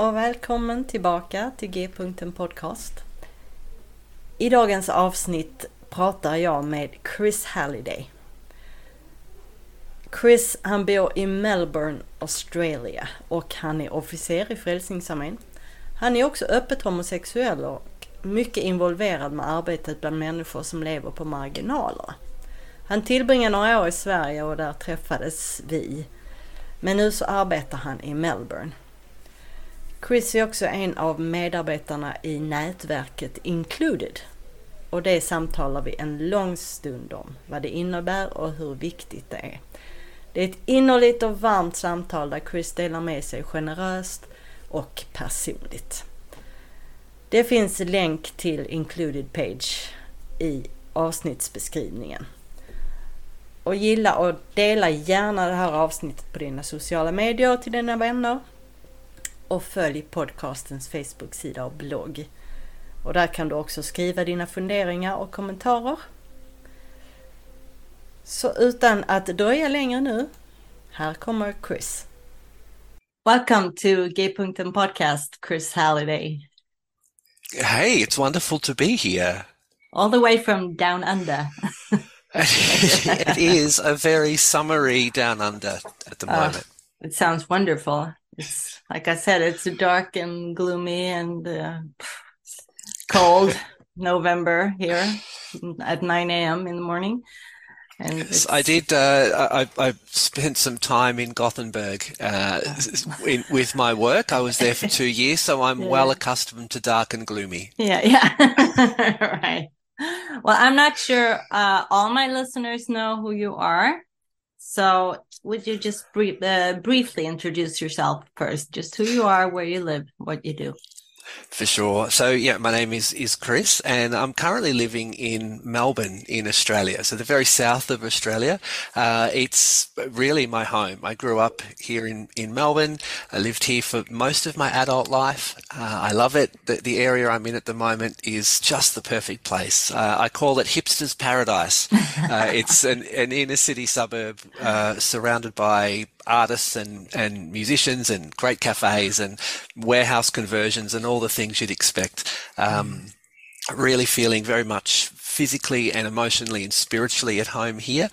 Och välkommen tillbaka till G-punkten Podcast. I dagens avsnitt pratar jag med Chris Halliday. Chris han bor i Melbourne, Australien och han är officer i Frälsningsarmén. Han är också öppet homosexuell och mycket involverad med arbetet bland människor som lever på marginalerna. Han tillbringade några år i Sverige och där träffades vi. Men nu så arbetar han i Melbourne. Chris är också en av medarbetarna i nätverket Included. Och det samtalar vi en lång stund om, vad det innebär och hur viktigt det är. Det är ett innerligt och varmt samtal där Chris delar med sig generöst och personligt. Det finns länk till Included Page i avsnittsbeskrivningen. Och gilla och dela gärna det här avsnittet på dina sociala medier till dina vänner och följ podcastens Facebook-sida och blogg. Och där kan du också skriva dina funderingar och kommentarer. Så utan att dröja längre nu, här kommer Chris. Welcome to G-punkten podcast, Chris Halliday. Hey, it's wonderful to be here. All the way from down under. it is a very summery down under at the ah, moment. Uh, it sounds wonderful it's like I said, it's dark and gloomy and uh, cold November here at 9 a.m. in the morning. And yes, I did. Uh, I, I, spent some time in Gothenburg uh, in, with my work. I was there for two years, so I'm yeah. well accustomed to dark and gloomy. Yeah, yeah, right. Well, I'm not sure uh, all my listeners know who you are. So, would you just brief, uh, briefly introduce yourself first, just who you are, where you live, what you do? For sure. So yeah, my name is is Chris, and I'm currently living in Melbourne, in Australia. So the very south of Australia. Uh, it's really my home. I grew up here in in Melbourne. I lived here for most of my adult life. Uh, I love it. The, the, area I'm in at the moment is just the perfect place. Uh, I call it hipster's paradise. Uh, it's an, an inner city suburb uh, surrounded by artists and, and musicians and great cafes and warehouse conversions and all the things you'd expect. Um, really feeling very much physically and emotionally and spiritually at home here,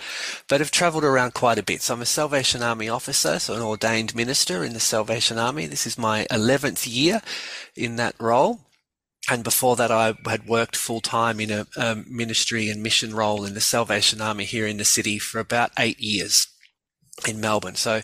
but have travelled around quite a bit. So I'm a Salvation Army officer, so an ordained minister in the Salvation Army. This is my 11th year in that role. And before that, I had worked full time in a, a ministry and mission role in the Salvation Army here in the city for about eight years in Melbourne. So,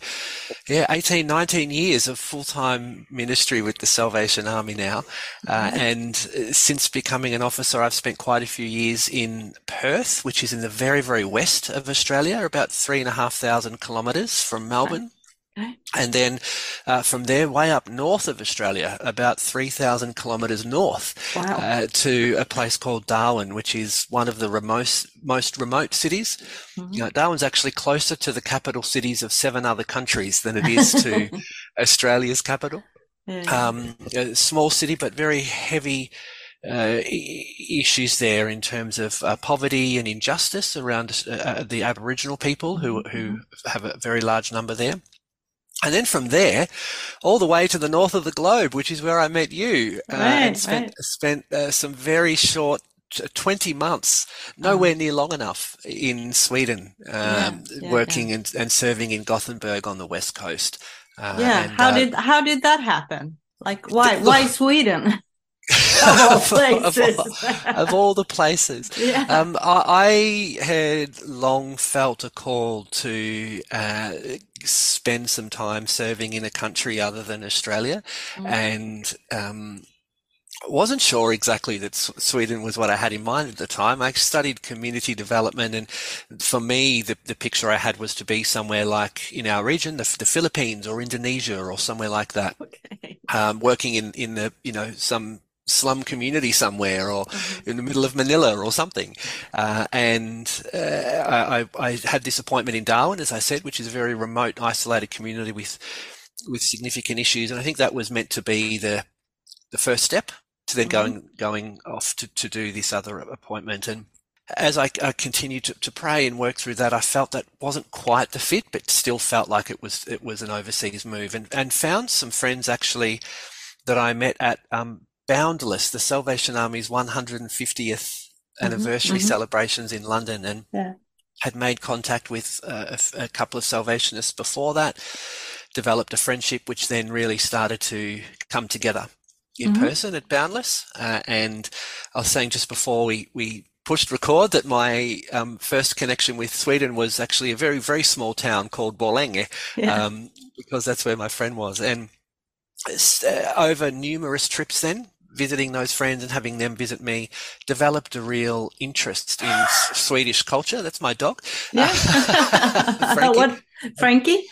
yeah, 18, 19 years of full time ministry with the Salvation Army now. Uh, and uh, since becoming an officer, I've spent quite a few years in Perth, which is in the very, very west of Australia, about three and a half thousand kilometres from Melbourne. Okay. And then uh, from there, way up north of Australia, about 3,000 kilometres north wow. uh, to a place called Darwin, which is one of the remote, most remote cities. Mm-hmm. You know, Darwin's actually closer to the capital cities of seven other countries than it is to Australia's capital. Yeah. Um, a small city, but very heavy uh, issues there in terms of uh, poverty and injustice around uh, uh the Aboriginal people who, who mm-hmm. have a very large number there. And then from there, all the way to the north of the globe, which is where I met you, uh, and spent right. spent uh, some very short 20 months, nowhere near long enough in Sweden, um, yeah, yeah, working yeah. And, and serving in Gothenburg on the west coast. Uh, yeah, and, how uh, did how did that happen? Like why why Sweden? of, all of, all, of all the places. Yeah. Um, I, I, had long felt a call to uh, spend some time serving in a country other than Australia, mm. and um, wasn't sure exactly that Sweden was what I had in mind at the time. I studied community development, and for me, the, the picture I had was to be somewhere like in our region, the, the Philippines or Indonesia or somewhere like that. Okay. Um, working in, in the, you know, some slum community somewhere or mm-hmm. in the middle of Manila or something. Uh, and uh, I, I, had this appointment in Darwin, as I said, which is a very remote, isolated community with with significant issues. And I think that was meant to be the the first step to then mm-hmm. going going off to, to do this other appointment. And as I, I continued to, to pray and work through that, I felt that wasn't quite the fit, but still felt like it was it was an overseas move, and and found some friends actually that I met at um, Boundless, the Salvation Army's 150th mm-hmm, anniversary mm-hmm. celebrations in London, and yeah. had made contact with uh, a, a, couple of Salvationists before that. Developed a friendship, which then really started to come together in mm-hmm. person at Boundless. Uh, and I was saying just before we we pushed record that my um, first connection with Sweden was actually a very very small town called Borlänge, yeah. um, because that's where my friend was, and. Uh, over numerous trips then visiting those friends and having them visit me developed a real interest in Swedish culture. That's my dog. Yeah. Frankie. what? Frankie?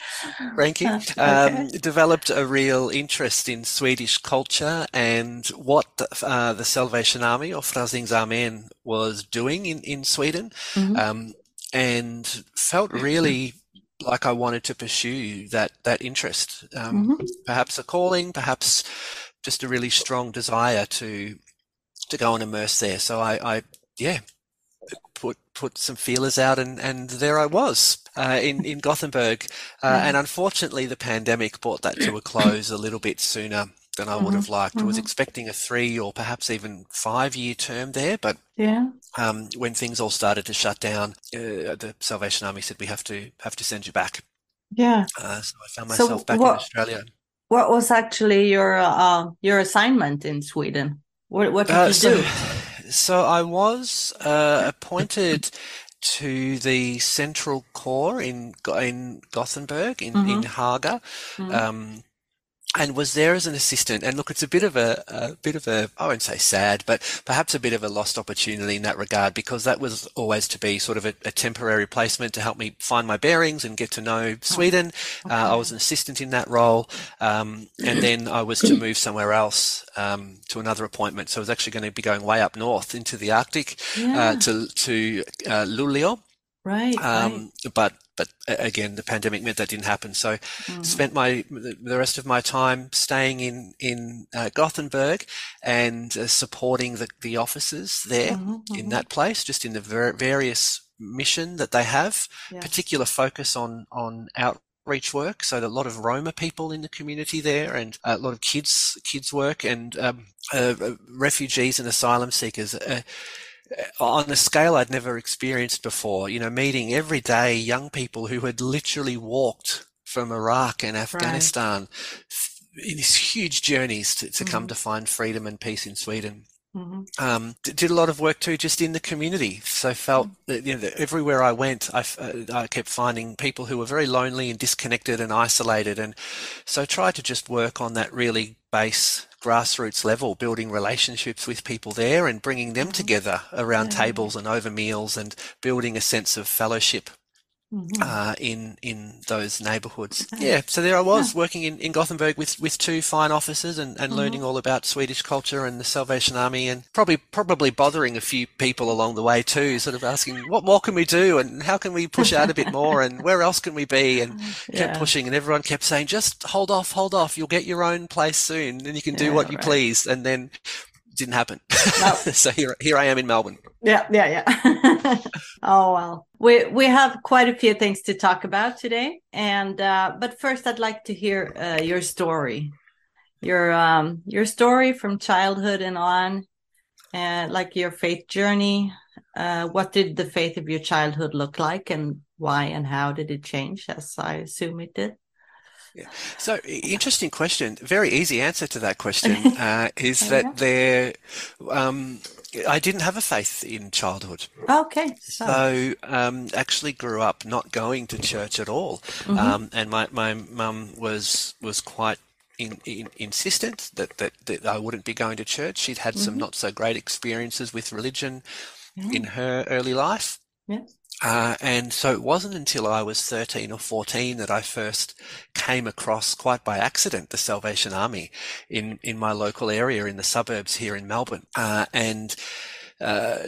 Frankie. Uh, okay. um, developed a real interest in Swedish culture and what the, uh, the Salvation Army or Frälsningsarmén was doing in, in Sweden. Mm-hmm. Um, and felt really like I wanted to pursue that that interest. Um, mm-hmm. Perhaps a calling, perhaps just a really strong desire to to go and immerse there. So I, I yeah, put put some feelers out, and and there I was uh, in in Gothenburg. Uh, mm-hmm. And unfortunately, the pandemic brought that to a close a little bit sooner than I mm-hmm. would have liked. Mm-hmm. I was mm-hmm. expecting a three or perhaps even five year term there, but yeah, um, when things all started to shut down, uh, the Salvation Army said we have to have to send you back. Yeah. Uh, so I found myself so back what, in Australia. What was actually your uh, your assignment in Sweden? What what did uh, you so, do? So I was uh, appointed to the Central Corps in in Gothenburg in mm-hmm. in Haga. Mm-hmm. Um, and was there as an assistant. And look, it's a bit of a, a, bit of a, I won't say sad, but perhaps a bit of a lost opportunity in that regard because that was always to be sort of a, a temporary placement to help me find my bearings and get to know Sweden. Okay. Uh, I was an assistant in that role. Um, and then I was to move somewhere else, um, to another appointment. So I was actually going to be going way up north into the Arctic, uh, yeah. uh, to, to, uh, Luleå. Right, um, right. But but again, the pandemic meant that didn't happen. So mm-hmm. spent my the rest of my time staying in in uh, Gothenburg and uh, supporting the the offices there mm-hmm, mm-hmm. in that place, just in the ver- various mission that they have. Yeah. Particular focus on on outreach work. So a lot of Roma people in the community there, and a lot of kids kids work, and um, uh, uh refugees and asylum seekers. Uh, uh, on a scale I'd never experienced before, you know, meeting every day young people who had literally walked from Iraq and Afghanistan right. in these huge journeys to, to mm-hmm. come to find freedom and peace in Sweden. Mm-hmm. Um, did a lot of work too, just in the community. So felt mm-hmm. that you know everywhere I went, I, uh, I kept finding people who were very lonely and disconnected and isolated, and so tried to just work on that really base grassroots level, building relationships with people there and bringing them mm-hmm. together around yeah. tables and over meals and building a sense of fellowship Mm-hmm. Uh, in in those neighbourhoods. Yeah, so there I was yeah. working in, in Gothenburg with, with two fine officers and, and mm-hmm. learning all about Swedish culture and the Salvation Army and probably probably bothering a few people along the way too, sort of asking what more can we do and how can we push out a bit more and where else can we be and yeah. kept pushing and everyone kept saying just hold off, hold off, you'll get your own place soon and you can do yeah, what you right. please and then didn't happen. No. so here, here I am in Melbourne. Yeah, yeah, yeah. oh well, we we have quite a few things to talk about today, and uh, but first, I'd like to hear uh, your story, your um your story from childhood and on. uh, like your faith journey. Uh, what did the faith of your childhood look like, and why and how did it change? As I assume it did. Yeah. So interesting question. Very easy answer to that question uh, is that there. Um, I didn't have a faith in childhood. Okay. So, so um, actually grew up not going to church at all, mm-hmm. um, and my my mum was was quite in, in, insistent that, that, that I wouldn't be going to church. She'd had mm-hmm. some not so great experiences with religion mm-hmm. in her early life. Yeah. Uh, and so it wasn't until I was 13 or 14 that I first came across, quite by accident, the Salvation Army in, in my local area in the suburbs here in Melbourne. Uh, and uh,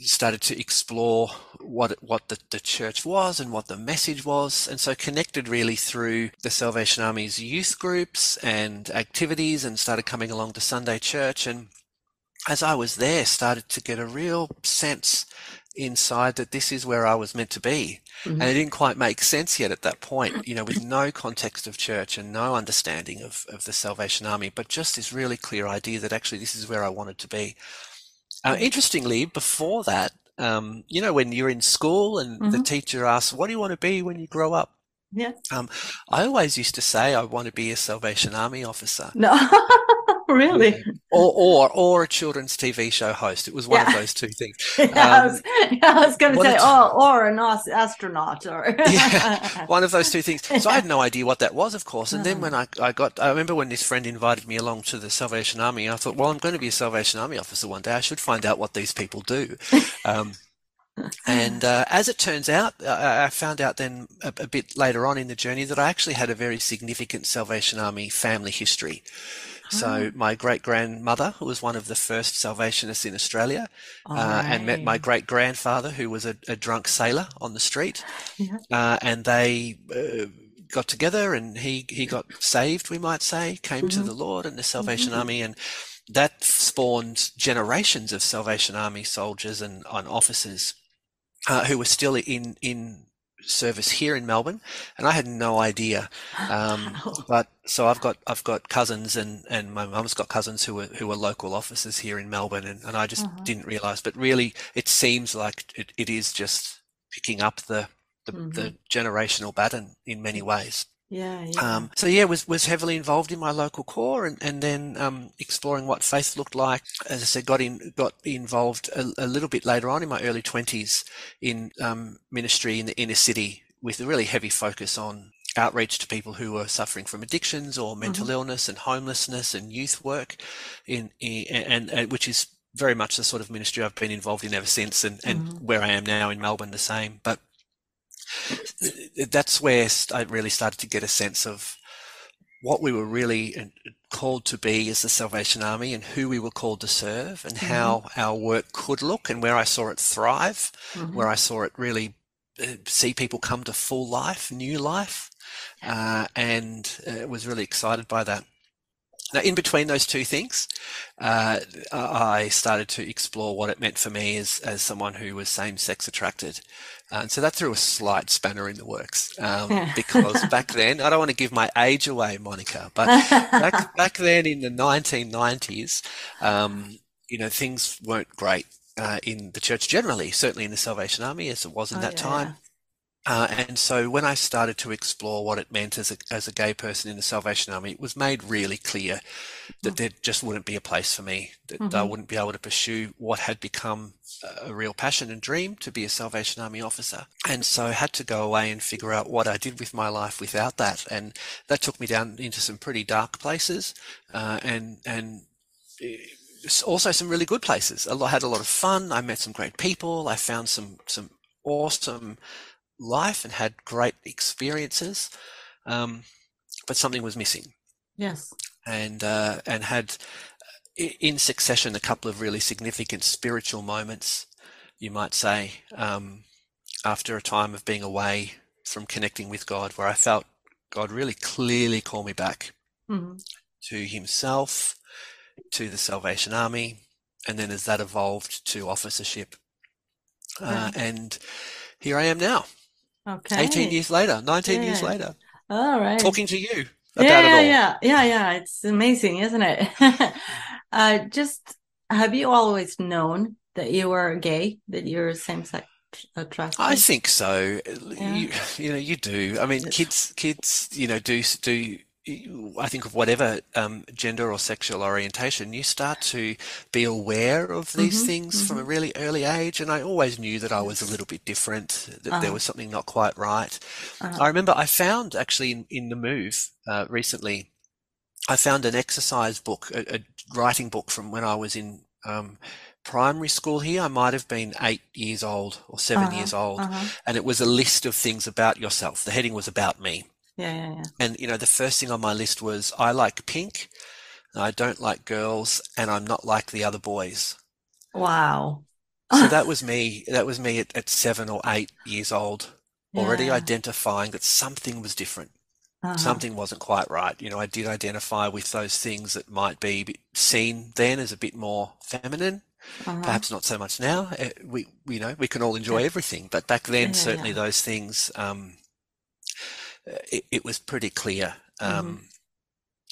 started to explore what what the, the church was and what the message was and so connected really through the salvation army's youth groups and activities and started coming along to sunday church and as i was there started to get a real sense inside that this is where i was meant to be mm-hmm. and it didn't quite make sense yet at that point you know with no context of church and no understanding of, of the salvation army but just this really clear idea that actually this is where i wanted to be uh, interestingly, before that, um, you know, when you're in school and mm-hmm. the teacher asks, "What do you want to be when you grow up?" Yeah. Um, I always used to say I want to be a Salvation Army officer. No, really. Or, or or a children's TV show host. It was one yeah. of those two things. yeah, um, I was, yeah, was going to say, oh, or an astronaut, or yeah, one of those two things. So I had no idea what that was, of course. And then uh-huh. when I, I got, I remember when this friend invited me along to the Salvation Army. I thought, well, I'm going to be a Salvation Army officer one day. I should find out what these people do. Um, and uh, as it turns out, I found out then a, a, bit later on in the journey that I actually had a very significant Salvation Army family history. So my great grandmother who was one of the first Salvationists in Australia, uh, right. and met my great grandfather who was a, a, drunk sailor on the street, yeah. Uh, and they uh, got together, and he he got saved, we might say, came mm-hmm. to the Lord and the Salvation mm-hmm. Army, and that spawned generations of Salvation Army soldiers and, and officers uh, who were still in in service here in Melbourne, and I had no idea. Um, but so I've got I've got cousins and, and my mum's got cousins who were who are local officers here in Melbourne, and, and I just uh-huh. didn't realise. But really, it seems like it, it is just picking up the the, mm-hmm. the generational baton in many ways. Yeah, yeah. Um, so yeah, was was heavily involved in my local corps, and and then um, exploring what faith looked like. As I said, got in got involved a, a little bit later on in my early twenties in um, ministry in the inner city with a really heavy focus on outreach to people who were suffering from addictions or mental mm-hmm. illness and homelessness and youth work, in, in and, and, which is very much the sort of ministry I've been involved in ever since, and, and mm-hmm. where I am now in Melbourne, the same. But that's where I really started to get a sense of what we were really called to be as the Salvation Army and who we were called to serve and mm-hmm. how our work could look and where I saw it thrive, mm-hmm. where I saw it really uh, see people come to full life, new life, uh, and uh, was really excited by that. Now, in between those two things, uh, I started to explore what it meant for me as, as someone who was same sex attracted. Uh, and so that threw a slight spanner in the works um, because back then, I don't want to give my age away, Monica, but back, back then in the 1990s, um, you know, things weren't great uh, in the church generally, certainly in the Salvation Army as it was in oh, that yeah, time. Uh, and so when I started to explore what it meant as a, as a gay person in the Salvation Army, it was made really clear that mm. there just wouldn't be a place for me, that mm-hmm. I wouldn't be able to pursue what had become a real passion and dream to be a Salvation Army officer. And so I had to go away and figure out what I did with my life without that. And that took me down into some pretty dark places uh, and, and eh, also some really good places. I had a lot of fun. I met some great people. I found some, some awesome life and had great experiences, um, but something was missing. Yes. And uh, and had in succession a couple of really significant spiritual moments, you might say, um, after a time of being away from connecting with God, where I felt God really clearly call me back mm-hmm. to Himself, to the Salvation Army, and then as that evolved to officership. Uh, and here I am now. Okay. 18 years later, 19 yeah. years later. All right. Talking to you about yeah, yeah, yeah, yeah, yeah. It's amazing, isn't it? uh, just have you always known that you were gay, that you're same sex attracted? I think so. Yeah. You, you know, you do. I mean, kids, kids, you know, do do I think of whatever um, gender or sexual orientation, you start to be aware of these mm-hmm, things mm-hmm. from a mm-hmm. really early age. And I always knew that I was a little bit different, that uh-huh. there was something not quite right. Uh-huh. I remember I found actually in, in the move uh, recently, I found an exercise book, a, a, writing book from when I was in um, primary school here. I might have been eight years old or 7 uh-huh, years old. Uh-huh. And it was a list of things about yourself. The heading was about me. Yeah, yeah, yeah. And you know, the first thing on my list was I like pink, I don't like girls, and I'm not like the other boys. Wow. so that was me. That was me at, at seven or eight years old, yeah. already identifying that something was different. Uh-huh. Something wasn't quite right. You know, I did identify with those things that might be seen then as a bit more feminine. Uh-huh. Perhaps not so much now. Eh, we, you know, we can all enjoy yeah. everything, but back then, yeah, certainly those things um, it, it was pretty clear. Um, mm-hmm.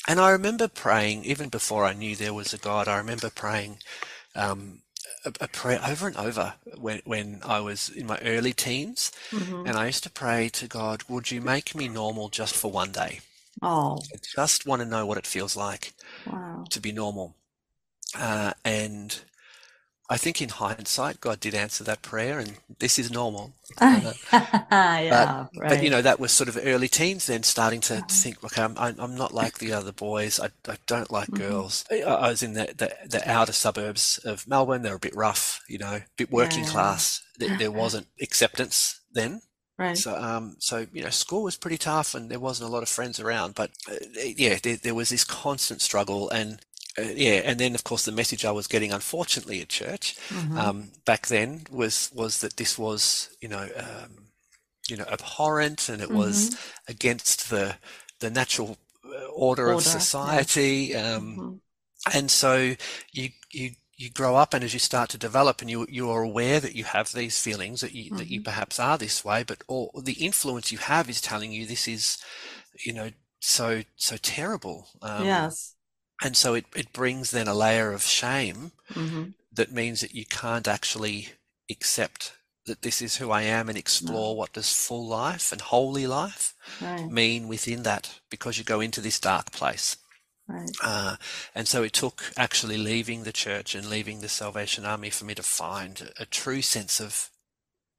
And I remember praying, even before I knew there was a God, I remember praying um, a, a, prayer over and over when, when I was in my early teens. Mm-hmm. And I used to pray to God, would you make me normal just for one day? Oh. I just want to know what it feels like wow. to be normal. Uh, and I think in hindsight, God did answer that prayer, and this is normal. yeah, but, right. but, you know, that was sort of early teens, then starting to think, okay, I'm, I'm not like the other boys. I, I don't like mm-hmm. girls. I, I, was in the, the, the, outer suburbs of Melbourne. They were a bit rough, you know, a bit working yeah. class. There, there, wasn't acceptance then. Right. So, um, so you know, school was pretty tough, and there wasn't a lot of friends around. But uh, yeah, there, there was this constant struggle, and uh, yeah, and then of course the message I was getting, unfortunately, at church mm-hmm. um, back then was was that this was you know um, you know abhorrent and it mm-hmm. was against the the natural uh, order, order of society, yeah. um, mm-hmm. and so you you you grow up and as you start to develop and you you are aware that you have these feelings that you that you mm-hmm. perhaps are this way, but all the influence you have is telling you this is you know so so terrible. Um, yes and so it, it brings then a layer of shame mm-hmm. that means that you can't actually accept that this is who I am and explore no. what does full life and holy life right. mean within that because you go into this dark place. Right. Uh, and so it took actually leaving the church and leaving the Salvation Army for me to find a, true sense of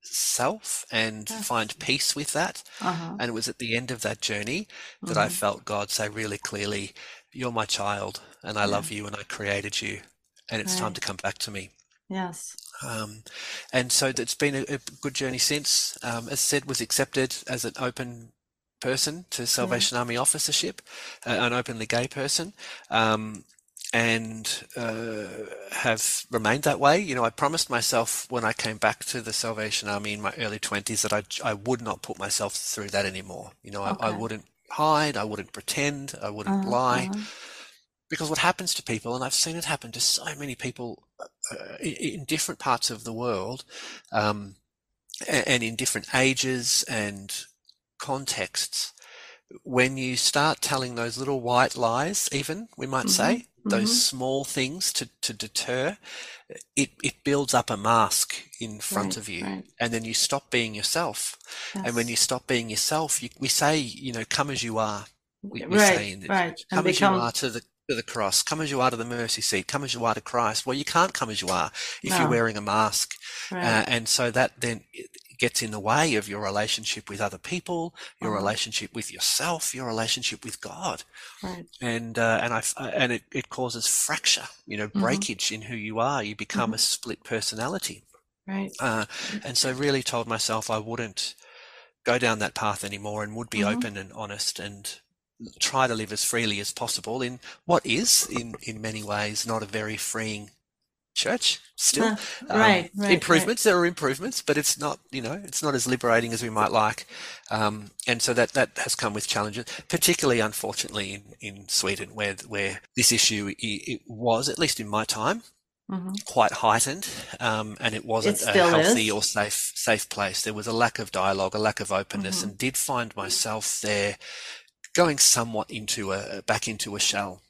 self and yes. find peace with that. Uh-huh. And it was at the end of that journey that mm-hmm. I felt God say really clearly, you're my child and I yeah. love you and I created you and it's right. time to come back to me. Yes. Um, and so it's been a, a good journey since. Um, as said, was accepted as an open person to Salvation yeah. Army officership, uh, an openly gay person, um, and uh, have remained that way. You know, I promised myself when I came back to the Salvation Army in my early twenties that I I would not put myself through that anymore. You know, okay. I, I wouldn't hide, I wouldn't pretend, I wouldn't uh-huh. lie. Uh-huh. Because what happens to people, and I've seen it happen to so many people uh, in, in, different parts of the world, um, and, and in different ages and contexts, when you start telling those little white lies, even we might mm-hmm. say, those mm-hmm. small things to, to deter, it, it builds up a mask in front right, of you. Right. And then you stop being yourself. Yes. And when you stop being yourself, you, we say, you know, come as you are. We, we right, say in the, right. come as become... you are to the to the cross, come as you are to the mercy seat, come as you are to Christ. Well, you can't come as you are if no. you're wearing a mask. Right. Uh, and so that then gets in the way of your relationship with other people, your uh-huh. relationship with yourself, your relationship with God, right. and uh, and I and it, it causes fracture, you know, mm-hmm. breakage mm-hmm. in who you are. You become mm-hmm. a split personality, right? Uh, and so really told myself I wouldn't go down that path anymore, and would be mm-hmm. open and honest and try to live as freely as possible in what is in in many ways not a very freeing church still. Uh, right, um, right, Improvements. Right. There are improvements, but it's not, you know, it's not as liberating as we might like. Um, and so that, that has come with challenges, particularly unfortunately in, in Sweden where, where this issue it, it was, at least in my time, mm-hmm. quite heightened. Um, and it wasn't it a healthy is. or safe, safe place. There was a lack of dialogue, a lack of openness mm-hmm. and did find myself there going somewhat into a, back into a shell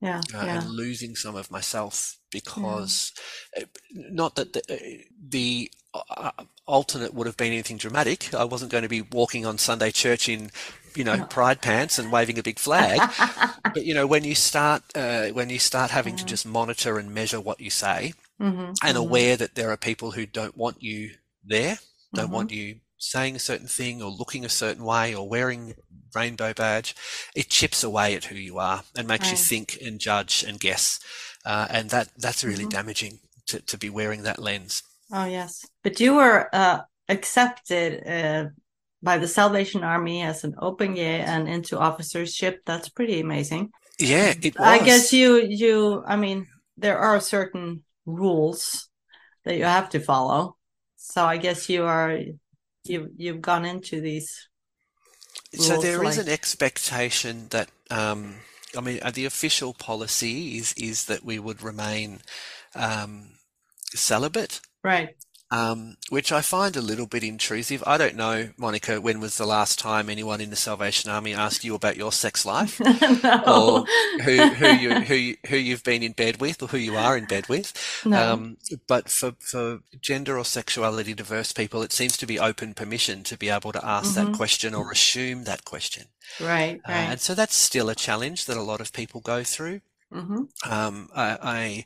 yeah, uh, yeah. and losing some of myself because uh, not that the, uh, the uh, alternate would have been anything dramatic. I wasn't going to be walking on Sunday church in, you know, No. pride pants and waving a big flag. but you know, when you start uh, when you start having to just monitor and measure what you say, hmm and aware that there are people who don't want you there, don't Mhm. want you saying a certain thing or looking a certain way or wearing rainbow badge, it chips away at who you are and makes you think and judge and guess, uh, and that that's really Mhm. damaging to, to be wearing that lens. Oh, yes. But you were uh, accepted uh, by the Salvation Army as an open gay and into officership. That's pretty amazing. Yeah, it was. I guess you, you, I mean, there are certain rules that you have to follow. So I guess you are, you, you've gone into these. So there is like- an expectation that, um, I mean, uh, the official policy is is that we would remain um, celibate, Right. Um, which I find a little bit intrusive. I don't know, Monica, when was the last time anyone in the Salvation Army asked you about your sex life, no. who who you who you, who you've been in bed with, or who you are in bed with? no. Um, but for, for gender or sexuality diverse people, it seems to be open permission to be able to ask Mhm. that question or assume that question. right. Uh, and so that's still a challenge that a lot of people go through. hmm Um, I, I,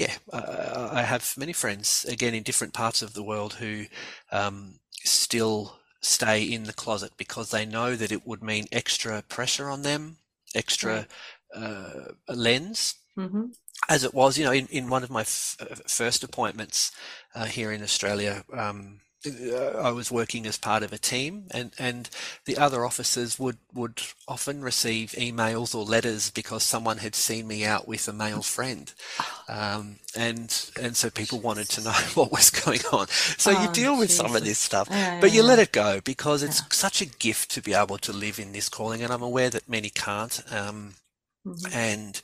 yeah, uh, I have many friends, again, in different parts of the world who um, still stay in the closet because they know that it would mean extra pressure on them, extra uh, lens. Hmm as it was, you know, in, in one of my f- uh, first appointments uh, here in Australia, um, I was working as part of a team, and, and the other officers would, would often receive emails or letters because someone had seen me out with a male friend, um, and and so people wanted to know what was going on. So you Oh, deal with some of this stuff, Yeah, but yeah, you yeah. let it go because it's such a gift to be able to live in this calling, and I'm aware that many can't. Um, Mhm. and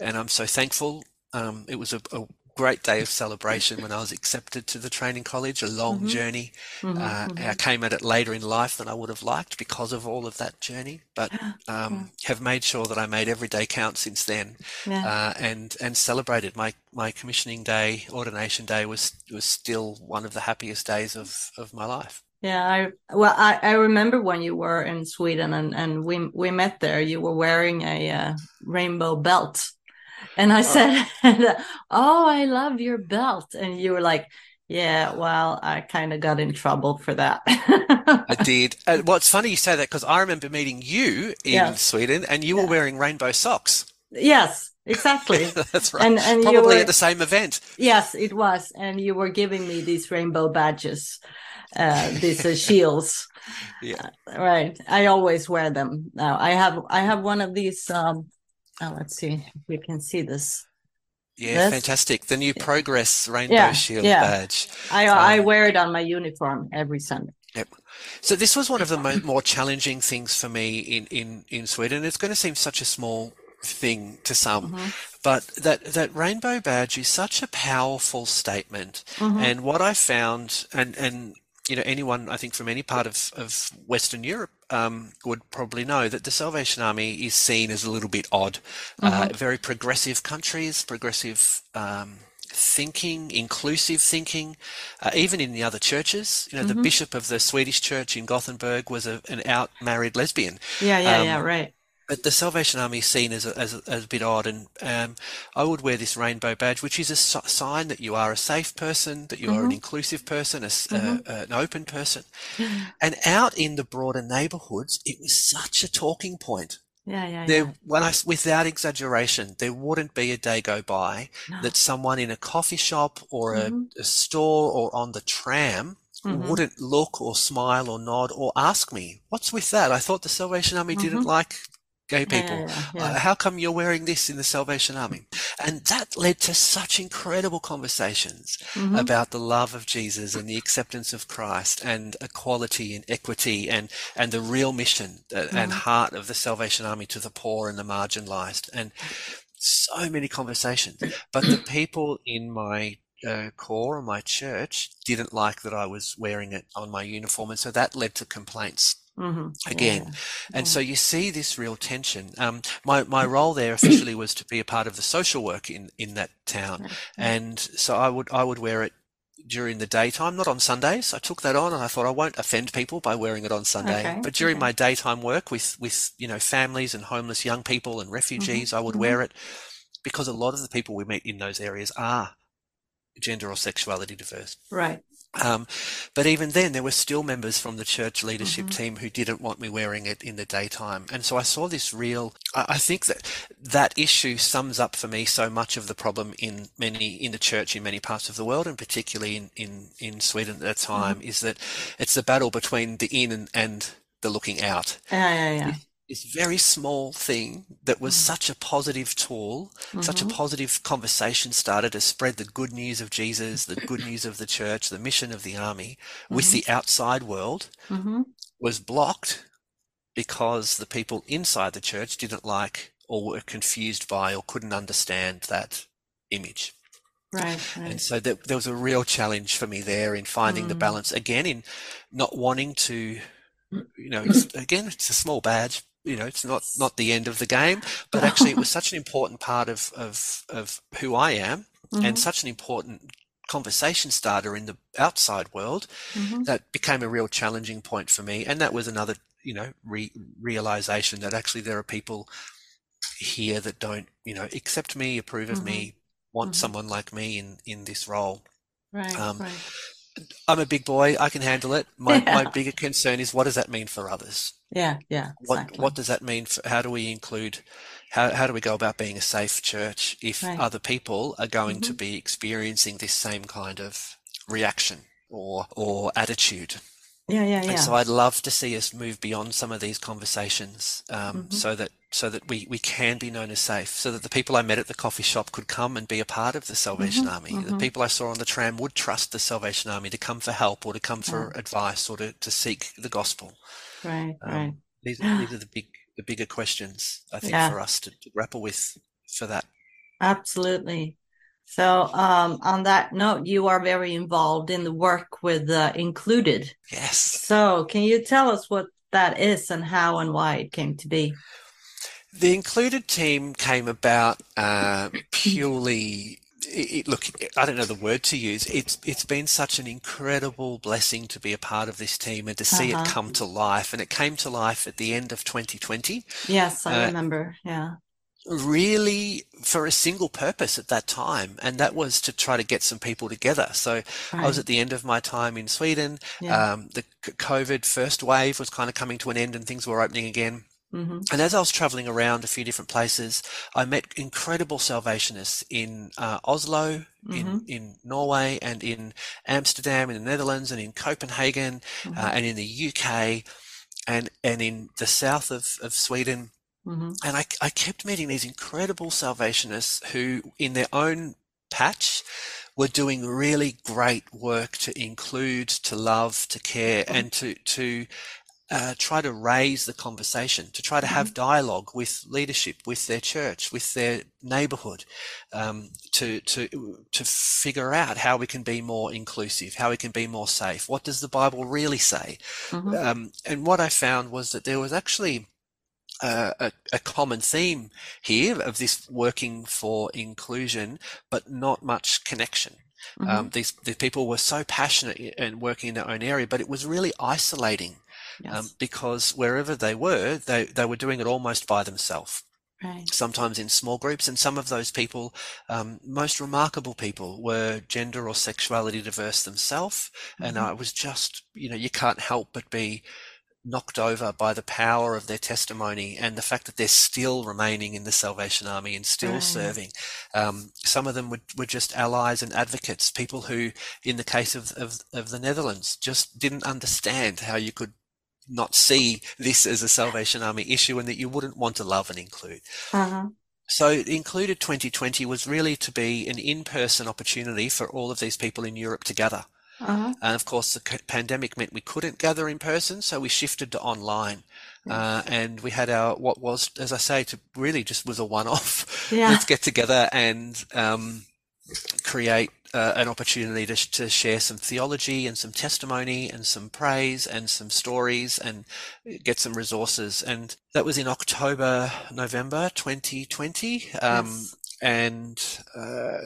and I'm so thankful. Um, it was a, a great day of celebration when I was accepted to the training college. A long Mhm. journey. Mhm, Uh, mhm. I came at it later in life than I would have liked because of all of that journey, but um, have made sure that I made every day count since then, Yeah. uh, and and celebrated my my commissioning day, ordination day was was still one of the happiest days of of my life. Yeah, I well, I, I remember when you were in Sweden and, and we we met there. You were wearing a uh, rainbow belt, and I said, "Oh, I love your belt," and you were like, "Yeah, well, I kind of got in trouble for that." I did. And what's funny you say that because I remember meeting you in Yes. Sweden, and you were Yeah. wearing rainbow socks. yes, exactly. That's right. And and Probably were at the same event. yes, it was, and you were giving me these rainbow badges, uh, these uh, shields. Yeah. Right. I always wear them now. I have I have one of these um oh, let's see if we can see this. Yeah, Yes. fantastic. The new Progress Rainbow Yeah, Shield yeah. badge. I I Um, wear it on my uniform every Sunday. Yep. So this was one of the mo- more challenging things for me in, in, in Sweden. It's going to seem such a small thing to some, Mhm. but that, that rainbow badge is such a powerful statement. Mhm. And what I found, and, and you know, anyone I think from any part of, of Western Europe um, would probably know that the Salvation Army is seen as a little bit odd. Uh, very progressive countries, progressive um, thinking, inclusive thinking, uh, even in the other churches. You know, the bishop of the Swedish church in Gothenburg was a, an out married lesbian. Yeah, yeah, um, yeah, right. But the Salvation Army is seen as a, as a, as a bit odd, and um, I would wear this rainbow badge, which is a s- sign that you are a safe person, that you are an inclusive person, a s- uh, an open person. And out in the broader neighbourhoods, it was such a talking point. Yeah, yeah, yeah. There, when I, without exaggeration, there wouldn't be a day go by No. that someone in a coffee shop or a, Mhm. a store or on the tram Mhm. wouldn't look or smile or nod or ask me, "What's with that?" I thought the Salvation Army didn't like gay Mm-hmm. Yeah, people. yeah, yeah, Uh, how come you're wearing this in the Salvation Army? And that led to such incredible conversations Mhm. about the love of Jesus and the acceptance of Christ and equality and equity and, and the real mission uh, and Mm-hmm. heart of the Salvation Army to the poor and the marginalized. And so many conversations. But the people in my uh, corps or my church didn't like that I was wearing it on my uniform. And so that led to complaints Mm-hmm. again. Yeah. And Yeah. so you see this real tension. Um, my, my role there officially was to be a part of the social work in, in that town. And so I would, I would wear it during the daytime, not on Sundays. I took that on and I thought I won't offend people by wearing it on Sunday. Okay, But during okay. my daytime work with, with, you know, families and homeless young people and refugees, I would mhm. wear it because a lot of the people we meet in those areas are gender or sexuality diverse. Right. Um, but even then, there were still members from the church leadership Mhm. team who didn't want me wearing it in the daytime. And so I saw this real, I, think that that issue sums up for me so much of the problem in many, in the church in many parts of the world, and particularly in, in, in Sweden at that time, is that it's the battle between the in and, and the looking out. Yeah, yeah, yeah. This very small thing that was Mhm. such a positive tool such a Mhm. positive conversation started to spread the good news of Jesus, the good news of the church, the mission of the army with Mhm. the outside world Mhm. was blocked because the people inside the church didn't like or were confused by or couldn't understand that image. Right, right. And so there, there was a real challenge for me there in finding the Mm. balance again in not wanting to, you know, it's, again, it's a small badge. You know, it's not not the end of the game, but actually, it was such an important part of of of who I am, and Mhm. such an important conversation starter in the outside world Mhm. that became a real challenging point for me. And that was another, you know, re- realization that actually there are people here that don't, you know, accept me, approve of Mhm. me, want Mhm. someone like me in in this role. Right, um, right. I'm a big boy. I can handle it. My my bigger concern is what does that mean for others? Yeah, yeah, What exactly. what does that mean for how do we include how how do we go about being a safe church if Right. other people are going to Mhm. be experiencing this same kind of reaction or or attitude? Yeah, yeah, And yeah. so I'd love to see us move beyond some of these conversations, um, Mhm. so that so that we, we can be known as safe, so that the people I met at the coffee shop could come and be a part of the Salvation Mhm, Army. The mhm. people I saw on the tram would trust the Salvation Army to come for help or to come for advice or to, to seek the gospel. Right, Um, right. These are, these are the big the bigger questions I think Yeah. for us to, to grapple with for that. Absolutely. So, um, on that note, you are very involved in the work with uh, Included. Yes. So, can you tell us what that is and how and why it came to be? The included team came about uh, purely. It, look, I don't know the word to use. It's it's been such an incredible blessing to be a part of this team and to see Uh-huh. it come to life. And it came to life at the end of 2020, Yes, I Uh, remember. Yeah. Really for a single purpose at that time, and that was to try to get some people together. So I was at the end of my time in Sweden. Yeah. Um, the COVID first wave was kind of coming to an end, and things were opening again. hmm And as I was traveling around a few different places, I met incredible Salvationists in uh, Oslo, in, in Norway, and in Amsterdam, in the Netherlands, and in Copenhagen, hmm uh, and in the UK, and, and in the south of, of Sweden. Hmm And I, I kept meeting these incredible Salvationists who, in their own patch, were doing really great work to include, to love, to care, and to to uh, try to raise the conversation, to try to have dialogue with leadership, with their church, with their neighborhood, um, to to to figure out how we can be more inclusive, how we can be more safe. What does the Bible really say? hmm Um, and what I found was that there was actually a, a common theme here of this working for inclusion, but not much connection. hmm Um, these the people were so passionate and working in their own area, but it was really isolating um, because wherever they were, they, they were doing it almost by themselves. Right. Sometimes in small groups, and some of those people, um, most remarkable people, were gender or sexuality diverse themselves. And Mhm. I was just, you know, you can't help but be knocked over by the power of their testimony and the fact that they're still remaining in the Salvation Army and still Right. serving. Um, some of them were, were just allies and advocates, people who, in the case of, of, of the Netherlands, just didn't understand how you could not see this as a Salvation Army issue and that you wouldn't want to love and include. Uh-huh. So Included 2020 was really to be an in-person opportunity for all of these people in Europe to gather. Uh-huh. And of course, the pandemic meant we couldn't gather in person, so we shifted to online. Uh, and we had our what was, as I say, to really just was a one-off. Yeah. Let's get together and um, create uh, an opportunity to, to share some theology and some testimony and some praise and some stories and get some resources. And that was in October, November 2020. Um, yes. And uh,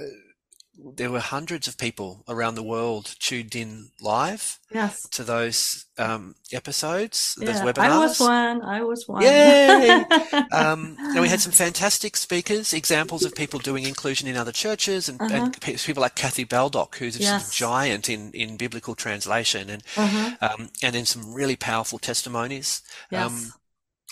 there were hundreds of people around the world tuned in live yes. to those um, episodes, yeah, those webinars. I was one. I was one. Yay! um, and we had some fantastic speakers, examples of people doing inclusion in other churches, and, uh-huh. and people like Kathy Baldock, who's yes. a giant in, in biblical translation, and uh-huh. um, and then some really powerful testimonies. Yes.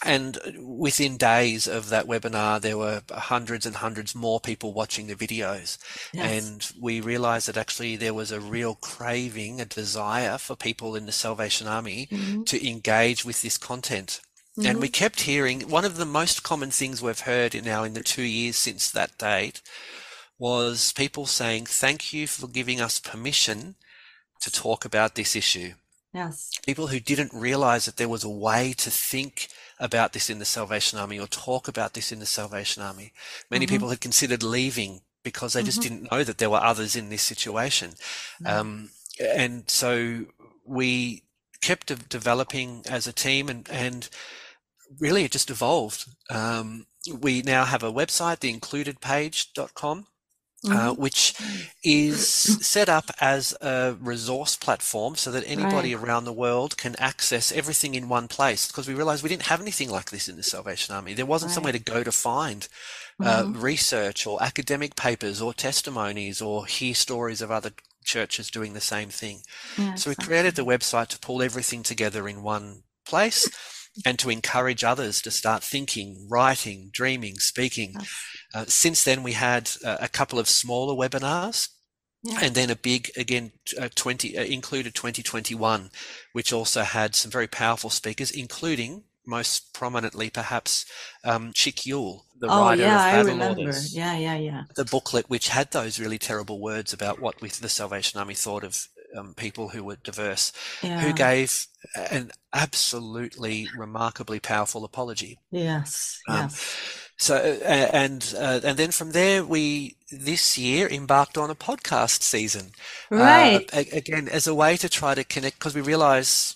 And within days of that webinar, there were hundreds and hundreds more people watching the videos. Yes. And we realized that actually there was a real craving, a desire for people in the Salvation Army mm-hmm. to engage with this content. Mm-hmm. And we kept hearing one of the most common things we've heard now in the two years since that date was people saying, Thank you for giving us permission to talk about this issue. Yes. People who didn't realize that there was a way to think about this in the Salvation Army or talk about this in the Salvation Army. Many mm-hmm. people had considered leaving because they just mm-hmm. didn't know that there were others in this situation. Mm-hmm. Um, and so we kept de- developing as a team and, and really it just evolved. Um, we now have a website, theincludedpage.com. Uh, which is set up as a resource platform so that anybody right. around the world can access everything in one place. Because we realized we didn't have anything like this in the Salvation Army. There wasn't right. somewhere to go to find uh, mm-hmm. research or academic papers or testimonies or hear stories of other churches doing the same thing. Yeah, so we created the website to pull everything together in one place and to encourage others to start thinking, writing, dreaming, speaking. Uh, since then, we had uh, a couple of smaller webinars. Yeah. And then a big, again, uh, 20 uh, included 2021, which also had some very powerful speakers, including most prominently, perhaps, um, Chick Yuill, the oh, writer yeah, of I remember. Yeah, yeah, yeah. The booklet, which had those really terrible words about what we, the Salvation Army thought of um, people who were diverse, yeah. who gave an absolutely remarkably powerful apology. Yes, um, yes. So uh, and uh, and then from there we this year embarked on a podcast season. Uh, right. Uh, again, as a way to try to connect, because we realize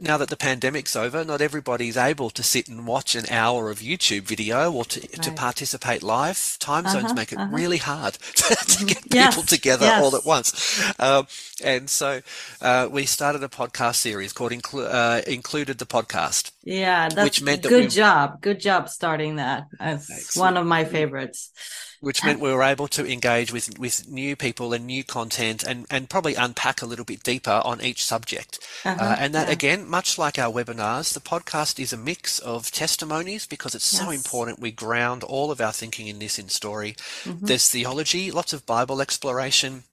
now that the pandemic's over, not everybody's able to sit and watch an hour of YouTube video or to, right. to participate live. Time uh-huh, zones make it uh-huh. really hard to, to get mm-hmm. yes, people together yes. all at once. Um, and so uh, we started a podcast series called Inclu- uh, Included the Podcast. Yeah, that's which meant good that job. Good job starting that. That's one of my favorites which meant we were able to engage with with new people and new content and and probably unpack a little bit deeper on each subject uh-huh, uh, and that yeah. again much like our webinars the podcast is a mix of testimonies because it's yes. so important we ground all of our thinking in this in story mm-hmm. there's theology lots of bible exploration